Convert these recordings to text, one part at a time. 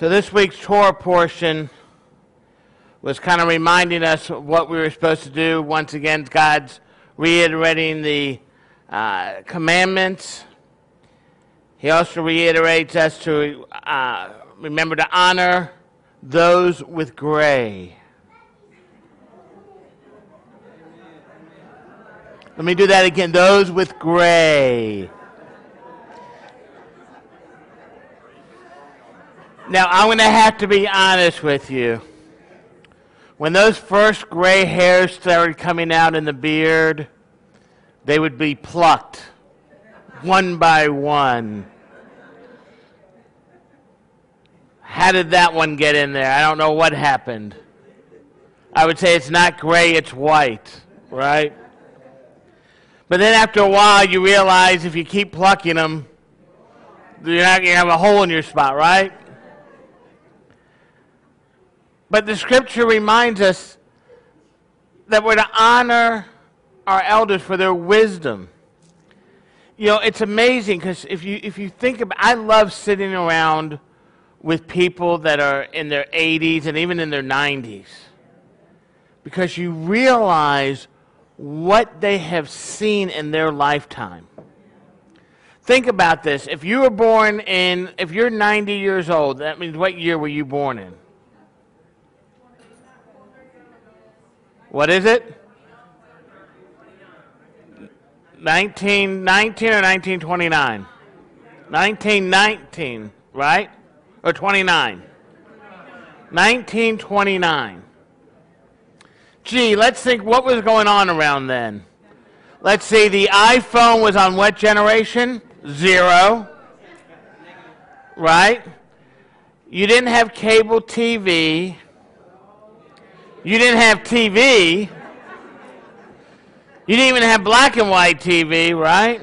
So this week's Torah portion was kind of reminding us what we were supposed to do. Once again, God's reiterating the uh, commandments. He also reiterates us to uh, remember to honor those with gray. Let me do that again. Those with gray. Now, I'm going to have to be honest with you. When those first gray hairs started coming out in the beard, they would be plucked one by one. How did that one get in there? I don't know what happened. I would say it's not gray, it's white, right? But then after a while, you realize if you keep plucking them, you're not going to have a hole in your spot, right? But the scripture reminds us that we're to honor our elders for their wisdom. You know, it's amazing because if you, if you think about I love sitting around with people that are in their 80s and even in their 90s because you realize what they have seen in their lifetime. Think about this. If you were born in, if you're 90 years old, that means what year were you born in? What is it? 1919 or 1929? 1919, right? Or 29? 1929. Gee, let's think what was going on around then. Let's see, the iPhone was on what generation? Zero. Right? You didn't have cable TV. You didn't have TV. You didn't even have black and white TV, right?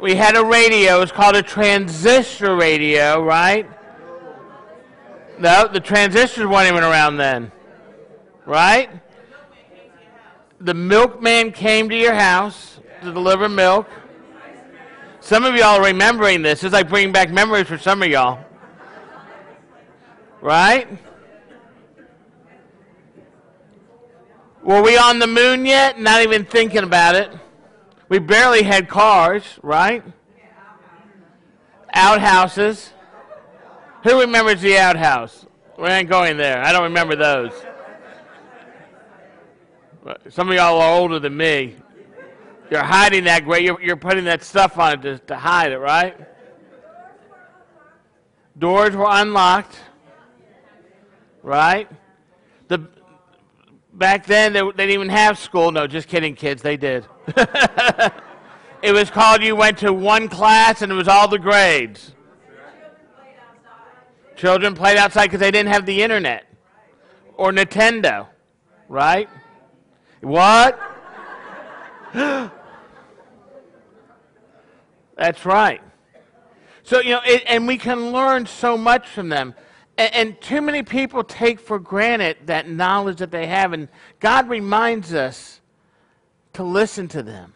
We had a radio. It was called a transistor radio, right? No, the transistors weren't even around then, right? The milkman came to your house to deliver milk. Some of y'all are remembering this. It's like bringing back memories for some of y'all. Right? Were we on the moon yet? Not even thinking about it. We barely had cars, right? Outhouses. Who remembers the outhouse? We ain't going there. I don't remember those. Some of y'all are older than me. You're hiding that great. You're, you're putting that stuff on it to, to hide it, right? Doors were unlocked, right? The back then they, didn't even have school. No, just kidding, kids. They did. it was called you went to one class and it was all the grades. Children played outside because they didn't have the internet or Nintendo, right? What? That's right. So, you know, it, and we can learn so much from them. And, and, too many people take for granted that knowledge that they have. And God reminds us to listen to them,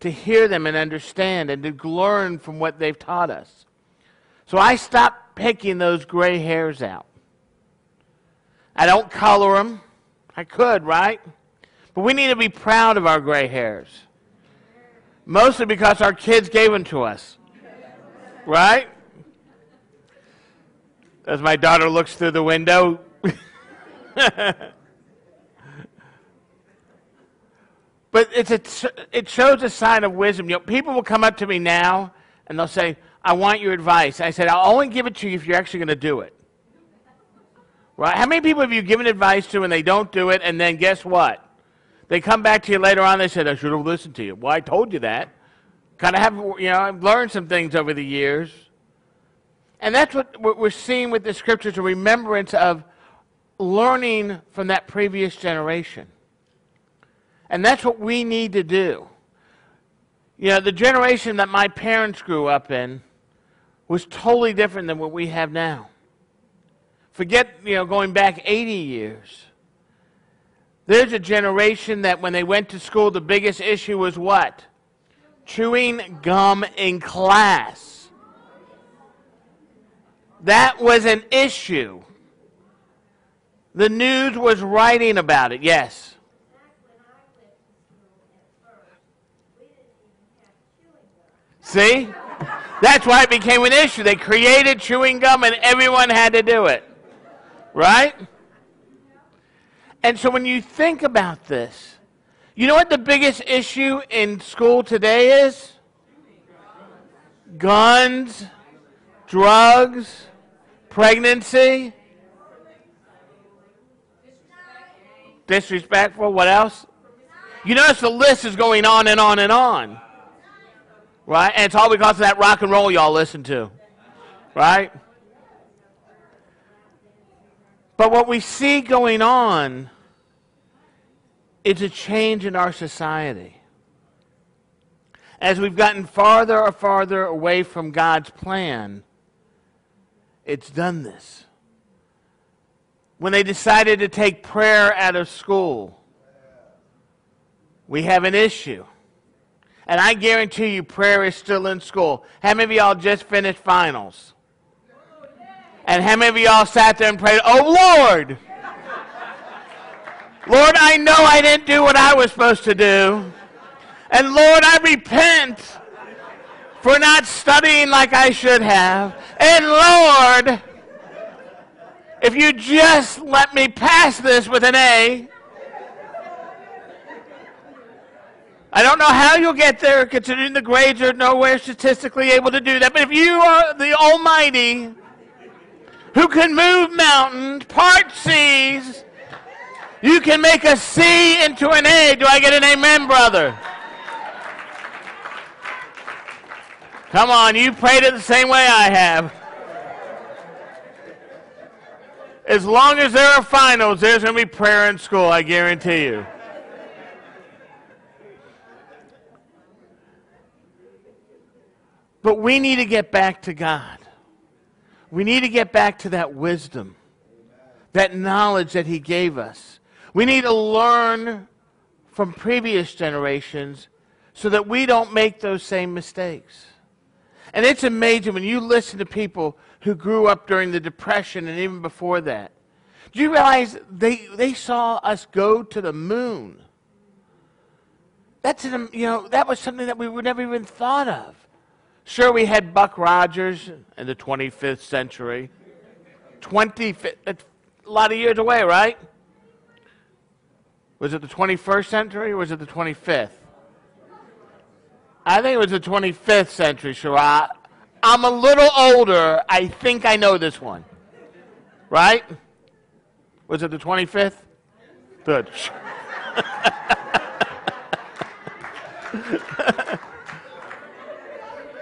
to hear them and understand, and to learn from what they've taught us. So I stopped picking those gray hairs out. I don't color them. I could, right? But we need to be proud of our gray hairs. Mostly because our kids gave them to us. Right? As my daughter looks through the window. but it's a, it shows a sign of wisdom. You know, people will come up to me now and they'll say, I want your advice. I said, I'll only give it to you if you're actually going to do it. Right? How many people have you given advice to and they don't do it, and then guess what? They come back to you later on, they said, I should have listened to you. Well, I told you that. Kind of have, you know, I've learned some things over the years. And that's what we're seeing with the scriptures a remembrance of learning from that previous generation. And that's what we need to do. You know, the generation that my parents grew up in was totally different than what we have now. Forget, you know, going back 80 years. There's a generation that when they went to school, the biggest issue was what? Chewing gum in class. That was an issue. The news was writing about it, yes. See? That's why it became an issue. They created chewing gum and everyone had to do it. Right? And so when you think about this, you know what the biggest issue in school today is? Guns, drugs, pregnancy, disrespectful. What else? You notice the list is going on and on and on. Right? And it's all because of that rock and roll y'all listen to. Right? But what we see going on is a change in our society. As we've gotten farther and farther away from God's plan, it's done this. When they decided to take prayer out of school, we have an issue. And I guarantee you, prayer is still in school. How many of y'all just finished finals? And how many of y'all sat there and prayed, Oh Lord! Lord, I know I didn't do what I was supposed to do. And Lord, I repent for not studying like I should have. And Lord, if you just let me pass this with an A, I don't know how you'll get there, considering the grades are nowhere statistically able to do that. But if you are the Almighty, who can move mountains, part seas, you can make a C into an A. Do I get an amen, brother? Come on, you prayed it the same way I have. As long as there are finals, there's going to be prayer in school, I guarantee you. But we need to get back to God. We need to get back to that wisdom, that knowledge that He gave us. We need to learn from previous generations so that we don't make those same mistakes. And it's amazing when you listen to people who grew up during the Depression and even before that. Do you realize they, they saw us go to the moon? That's an, you know, that was something that we would never even thought of. Sure, we had Buck Rogers in the 25th century. 25th, a lot of years away, right? Was it the 21st century or was it the 25th? I think it was the 25th century, Sherrod. I'm a little older. I think I know this one. Right? Was it the 25th? Good.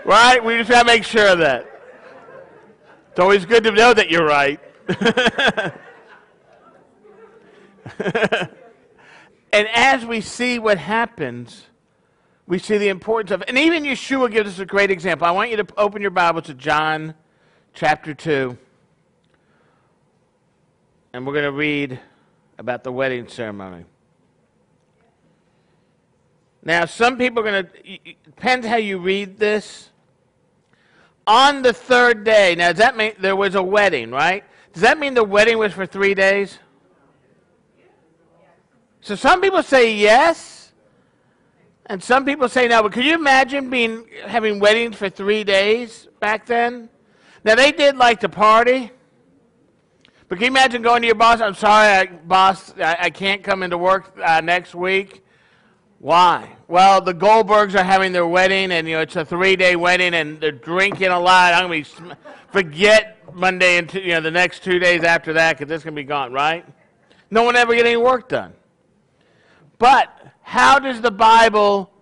right? We just got to make sure of that. It's always good to know that you're right. and as we see what happens, we see the importance of, and even Yeshua gives us a great example. I want you to open your Bible to John chapter 2. And we're going to read about the wedding ceremony. Now, some people are going to, depends how you read this on the third day. Now, does that mean there was a wedding, right? Does that mean the wedding was for three days? So some people say yes, and some people say no. But could you imagine being having weddings for three days back then? Now they did like to party, but can you imagine going to your boss? I'm sorry, I, boss, I, I, can't come into work uh, next week. Why? Well, the Goldbergs are having their wedding, and you know it's a three-day wedding, and they're drinking a lot. I'm gonna be forget Monday and you know the next two days after that because this gonna be gone, right? No one ever get any work done. But how does the Bible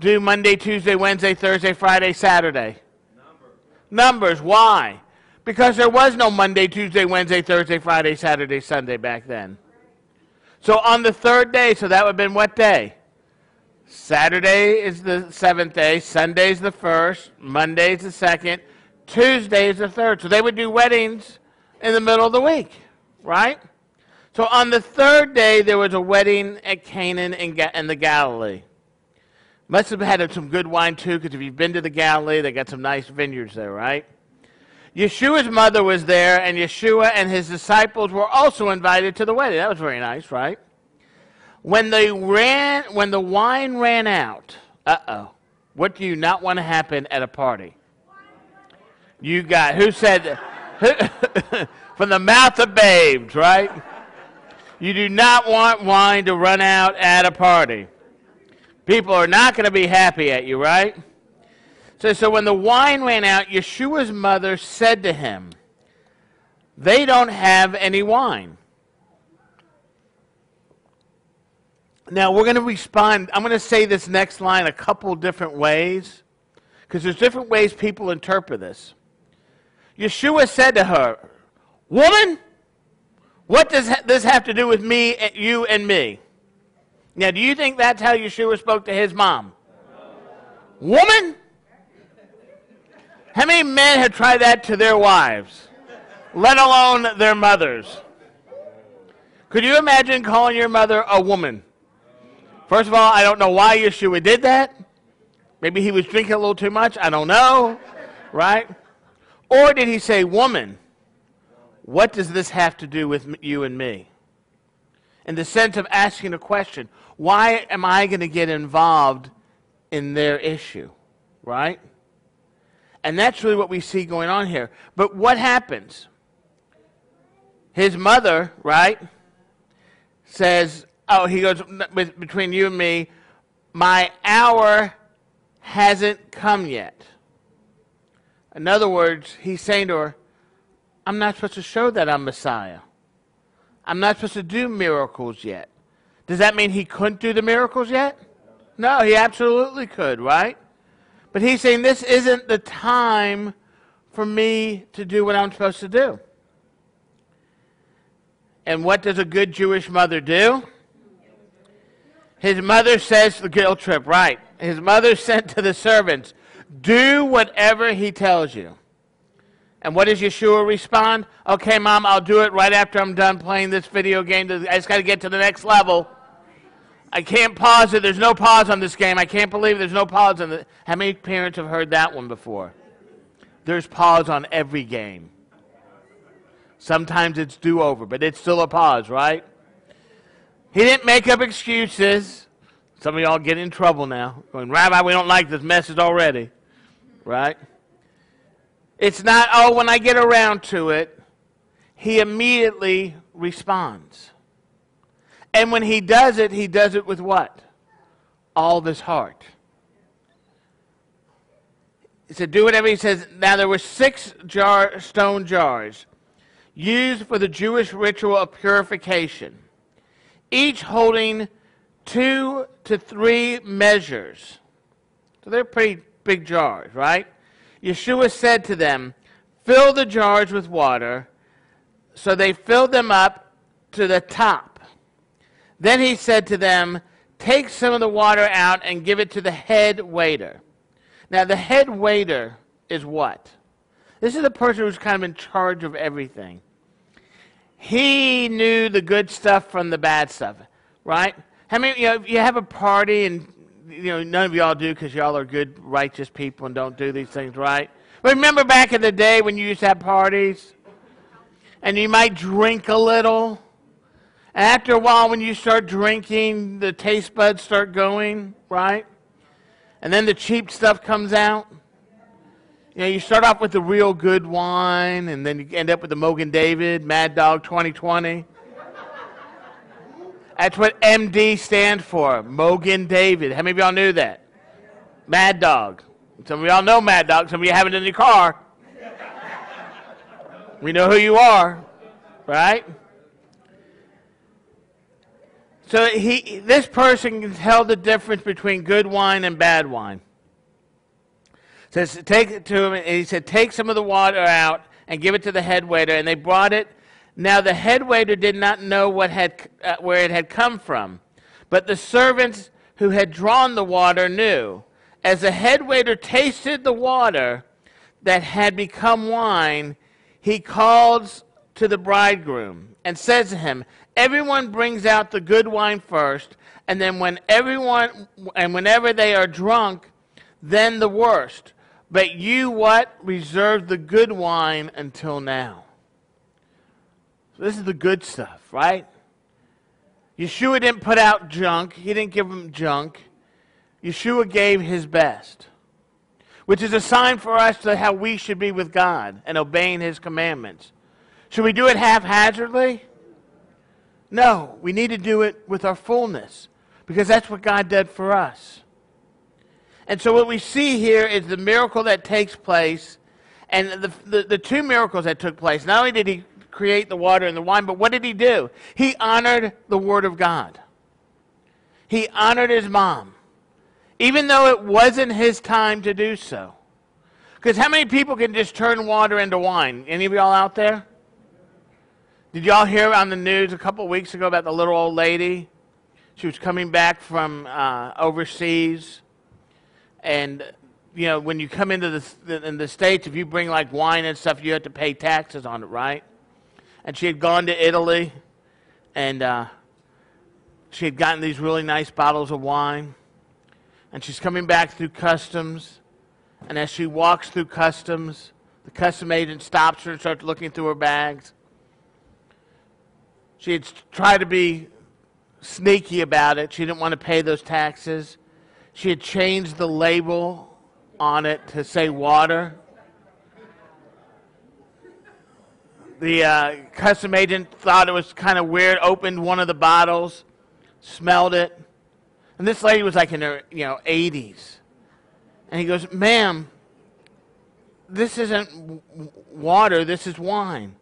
do Monday, Tuesday, Wednesday, Thursday, Friday, Saturday? Numbers. Numbers. Why? Because there was no Monday, Tuesday, Wednesday, Thursday, Friday, Saturday, Sunday back then. So on the third day, so that would have been what day? Saturday is the seventh day, Sunday is the first, Monday is the second, Tuesday is the third. So they would do weddings in the middle of the week, right? So on the third day, there was a wedding at Canaan in, Ga- in the Galilee. Must have had some good wine too, because if you've been to the Galilee, they got some nice vineyards there, right? Yeshua's mother was there, and Yeshua and his disciples were also invited to the wedding. That was very nice, right? When they ran, when the wine ran out, uh oh, what do you not want to happen at a party? You got who said from the mouth of babes, right? You do not want wine to run out at a party. People are not going to be happy at you, right? So, so when the wine ran out, Yeshua's mother said to him, They don't have any wine. Now, we're going to respond. I'm going to say this next line a couple different ways because there's different ways people interpret this. Yeshua said to her, Woman, what does this have to do with me, eh, you, and me? Now, do you think that's how Yeshua spoke to his mom? Woman? How many men have tried that to their wives, let alone their mothers? Could you imagine calling your mother a woman? First of all, I don't know why Yeshua did that. Maybe he was drinking a little too much. I don't know. Right? Or did he say, Woman, what does this have to do with you and me? In the sense of asking a question, why am I going to get involved in their issue? Right? And that's really what we see going on here. But what happens? His mother, right, says, Oh, he goes, Between you and me, my hour hasn't come yet. In other words, he's saying to her, I'm not supposed to show that I'm Messiah. I'm not supposed to do miracles yet. Does that mean he couldn't do the miracles yet? No, he absolutely could, right? But he's saying this isn't the time for me to do what I'm supposed to do. And what does a good Jewish mother do? His mother says the guilt trip, right. His mother sent to the servants, do whatever he tells you. And what does Yeshua respond? Okay, mom, I'll do it right after I'm done playing this video game. I just got to get to the next level. I can't pause it. There's no pause on this game. I can't believe there's no pause on it. How many parents have heard that one before? There's pause on every game. Sometimes it's do over, but it's still a pause, right? He didn't make up excuses. Some of y'all get in trouble now. Going, Rabbi, we don't like this message already. Right? It's not, oh, when I get around to it, he immediately responds. And when he does it, he does it with what? All his heart. He said, do whatever he says. Now there were six jar, stone jars used for the Jewish ritual of purification, each holding two to three measures. So they're pretty big jars, right? Yeshua said to them, Fill the jars with water. So they filled them up to the top. Then he said to them, Take some of the water out and give it to the head waiter. Now, the head waiter is what? This is the person who's kind of in charge of everything. He knew the good stuff from the bad stuff, right? How many, you know, if you have a party and, you know, none of y'all do because y'all are good, righteous people and don't do these things, right? Remember back in the day when you used to have parties and you might drink a little after a while, when you start drinking, the taste buds start going, right? And then the cheap stuff comes out. You know, you start off with the real good wine, and then you end up with the Mogen David, Mad Dog 2020. That's what MD stands for, Mogen David. How many of y'all knew that? Mad Dog. Some of y'all know Mad Dog. Some of you have it in your car. We know who you are, right? So he, this person can tell the difference between good wine and bad wine. Says, take it to him, and he said, take some of the water out and give it to the head waiter. And they brought it. Now the head waiter did not know what had, uh, where it had come from, but the servants who had drawn the water knew. As the head waiter tasted the water that had become wine, he calls to the bridegroom and says to him, everyone brings out the good wine first, and then when everyone and whenever they are drunk, then the worst. But you what? Reserved the good wine until now. This is the good stuff, right? Yeshua didn't put out junk. He didn't give them junk. Yeshua gave his best, which is a sign for us to how we should be with God and obeying his commandments. Should we do it haphazardly? No, we need to do it with our fullness because that's what God did for us. And so what we see here is the miracle that takes place and the, the, the, two miracles that took place. Not only did he create the water and the wine, but what did he do? He honored the Word of God. He honored his mom, even though it wasn't his time to do so. Because how many people can just turn water into wine? Any of y'all out there? Did y'all hear on the news a couple weeks ago about the little old lady? She was coming back from uh, overseas, and you know when you come into the in the states, if you bring like wine and stuff, you have to pay taxes on it, right? And she had gone to Italy, and uh, she had gotten these really nice bottles of wine, and she's coming back through customs, and as she walks through customs, the custom agent stops her and starts looking through her bags she had tried to be sneaky about it. She didn't want to pay those taxes. She had changed the label on it to say water. The uh, custom agent thought it was kind of weird, opened one of the bottles, smelled it. And this lady was like in her, you know, 80s. And he goes, "Ma'am, this isn't water, this is wine."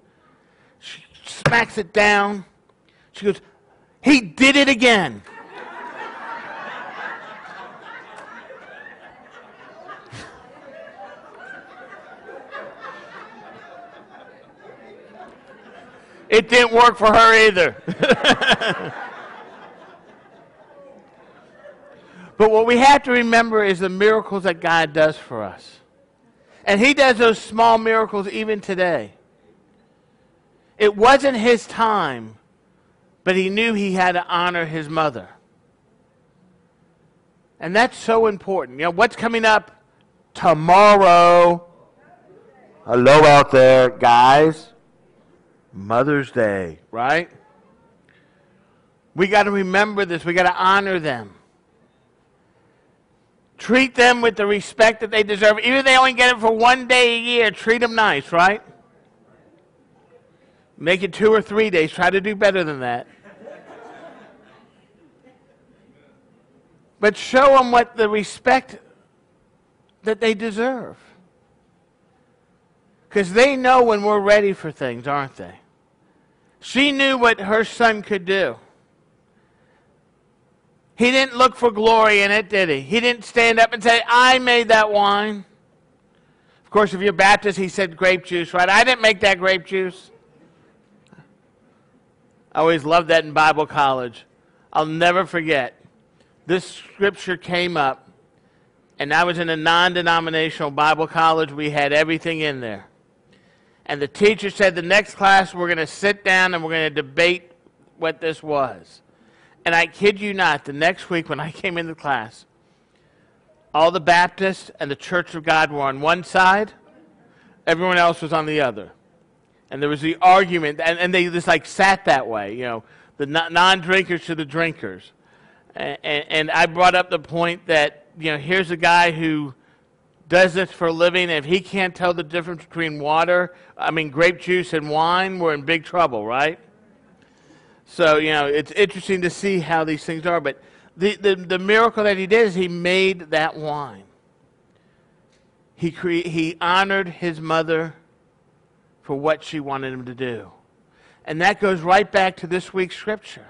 She smacks it down. She goes, He did it again. It didn't work for her either. but what we have to remember is the miracles that God does for us. And He does those small miracles even today. It wasn't His time but he knew he had to honor his mother. And that's so important. You know, what's coming up tomorrow? Hello out there, guys. Mother's Day, right? We got to remember this. We got to honor them. Treat them with the respect that they deserve. Even if they only get it for one day a year, treat them nice, right? Make it two or three days. Try to do better than that. but show them what the respect that they deserve. Because they know when we're ready for things, aren't they? She knew what her son could do. He didn't look for glory in it, did he? He didn't stand up and say, I made that wine. Of course, if you're Baptist, he said grape juice, right? I didn't make that grape juice. I always loved that in Bible college. I'll never forget this scripture came up, and I was in a non denominational Bible college. We had everything in there. And the teacher said, The next class, we're going to sit down and we're going to debate what this was. And I kid you not, the next week when I came into class, all the Baptists and the Church of God were on one side, everyone else was on the other. And there was the argument, and, and they just like sat that way, you know, the non drinkers to the drinkers. And, and I brought up the point that, you know, here's a guy who does this for a living. If he can't tell the difference between water, I mean, grape juice and wine, we're in big trouble, right? So, you know, it's interesting to see how these things are. But the, the, the miracle that he did is he made that wine. He, cre- he honored his mother for what she wanted him to do. And that goes right back to this week's scripture.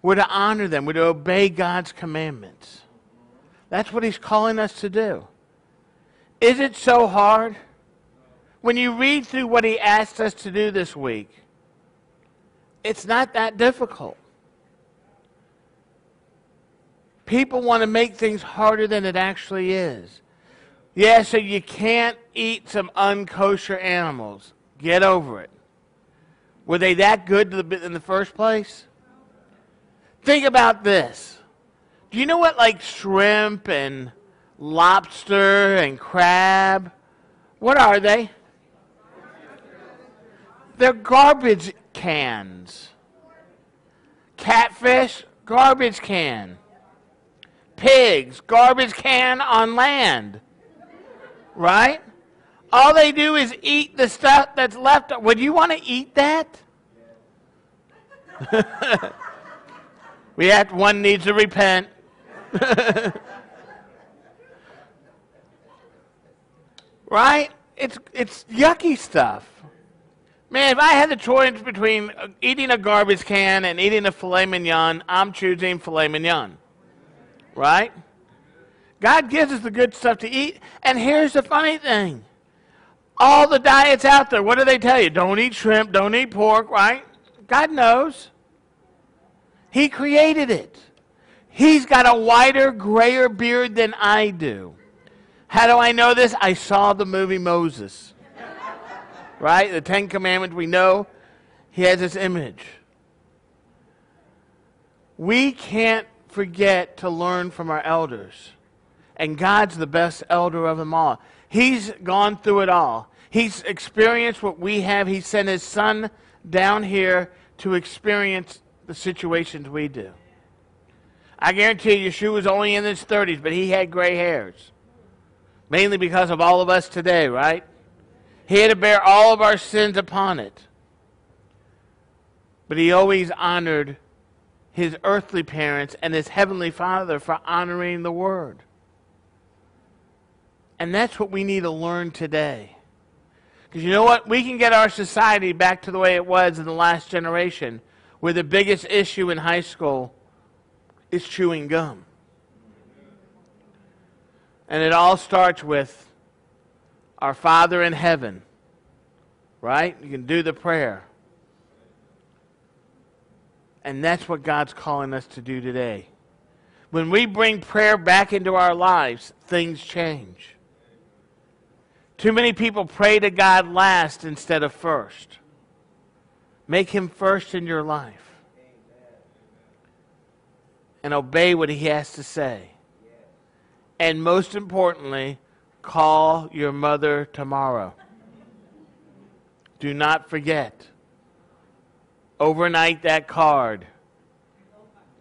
We're to honor them. We're to obey God's commandments. That's what He's calling us to do. Is it so hard? When you read through what He asked us to do this week, it's not that difficult. People want to make things harder than it actually is. Yeah, so you can't eat some unkosher animals. Get over it. Were they that good in the first place? Think about this. Do you know what like shrimp and lobster and crab. What are they? They're garbage cans. Catfish, garbage can. Pigs, garbage can on land. Right? All they do is eat the stuff that's left. Would you want to eat that? we have one needs to repent. right? It's it's yucky stuff. Man, if I had the choice between uh, eating a garbage can and eating a filet mignon, I'm choosing filet mignon. Right? God gives us the good stuff to eat. And here's the funny thing all the diets out there, what do they tell you? Don't eat shrimp, don't eat pork, right? God knows. He created it. He's got a whiter, grayer beard than I do. How do I know this? I saw the movie Moses. right? The Ten Commandments, we know he has this image. We can't forget to learn from our elders. And God's the best elder of them all. He's gone through it all. He's experienced what we have. He sent his son down here to experience the situations we do. I guarantee you, Yeshua was only in his 30s, but he had gray hairs mainly because of all of us today, right? He had to bear all of our sins upon it. But he always honored his earthly parents and his heavenly father for honoring the word. And that's what we need to learn today. Because you know what? We can get our society back to the way it was in the last generation, where the biggest issue in high school is chewing gum. And it all starts with our Father in heaven, right? You can do the prayer. And that's what God's calling us to do today. When we bring prayer back into our lives, things change. Too many people pray to God last instead of first. Make Him first in your life. And obey what He has to say. And most importantly, call your mother tomorrow. Do not forget. Overnight that card.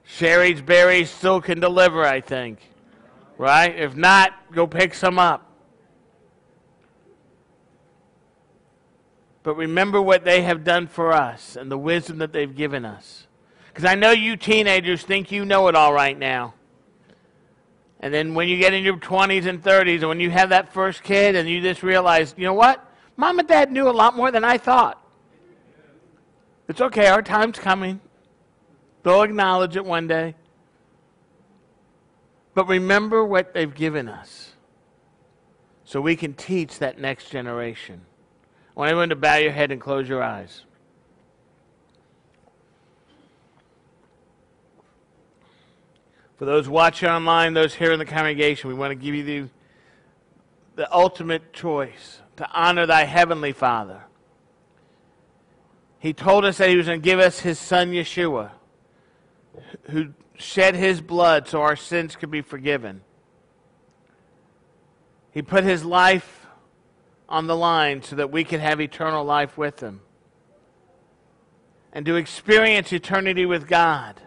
Shari's Berry still can deliver, I think. Right? If not, go pick some up. But remember what they have done for us and the wisdom that they've given us. Because I know you teenagers think you know it all right now. And then when you get in your 20s and 30s, and when you have that first kid, and you just realize, you know what? Mom and dad knew a lot more than I thought. It's okay, our time's coming. They'll acknowledge it one day. But remember what they've given us so we can teach that next generation. I want everyone to bow your head and close your eyes. For those watching online, those here in the congregation, we want to give you the, the ultimate choice to honor thy heavenly Father. He told us that he was going to give us his son Yeshua, who shed his blood so our sins could be forgiven. He put his life on the line so that we could have eternal life with him and to experience eternity with God.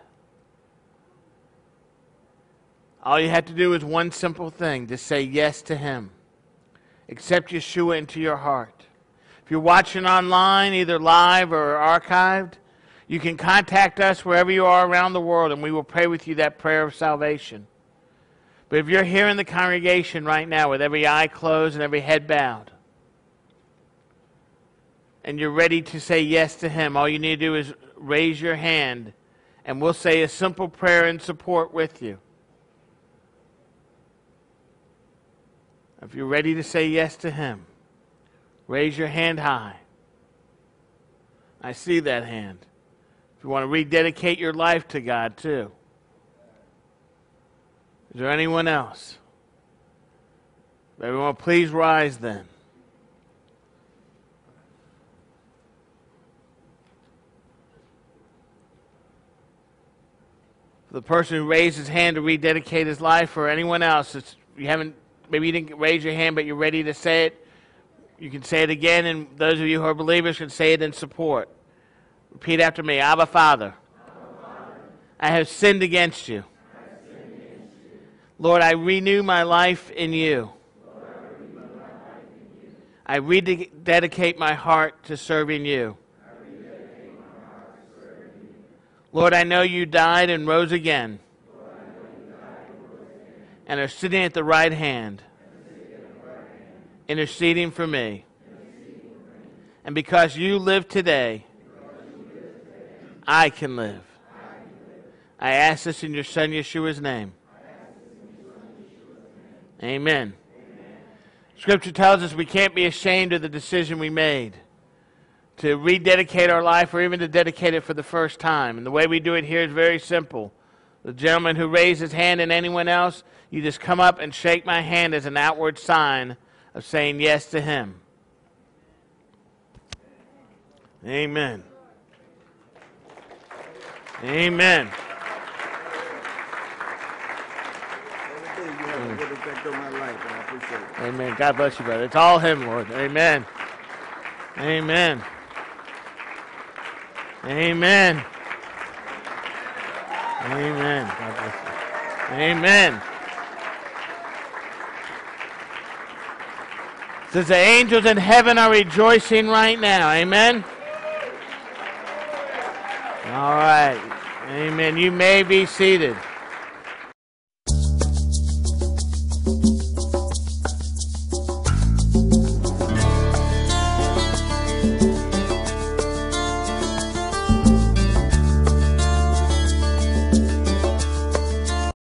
All you have to do is one simple thing to say yes to Him. Accept Yeshua into your heart. If you're watching online, either live or archived, you can contact us wherever you are around the world and we will pray with you that prayer of salvation. But if you're here in the congregation right now with every eye closed and every head bowed, and you're ready to say yes to Him, all you need to do is raise your hand and we'll say a simple prayer in support with you. If you're ready to say yes to Him, raise your hand high. I see that hand. If you want to rededicate your life to God, too. Is there anyone else? Everyone, please rise then. For the person who raised his hand to rededicate his life, or anyone else, you haven't maybe you didn't raise your hand, but you're ready to say it, you can say it again, and those of you who are believers can say it in support. Repeat after me Abba, Father, I have sinned against you. Lord, I renew my life in you. I rededicate my heart to serving you. Lord, I know you died and rose again and are sitting at the right hand, interceding for me. And because you live today, I can live. I ask this in your Son Yeshua's name. Amen. Scripture tells us we can't be ashamed of the decision we made to rededicate our life or even to dedicate it for the first time. And the way we do it here is very simple. The gentleman who raised his hand and anyone else, you just come up and shake my hand as an outward sign of saying yes to him. Amen. Amen. Amen. God bless you, brother. It's all Him, Lord. Amen. Amen. Amen. Amen. Amen. Says the angels in heaven are rejoicing right now. Amen. All right. Amen. You may be seated.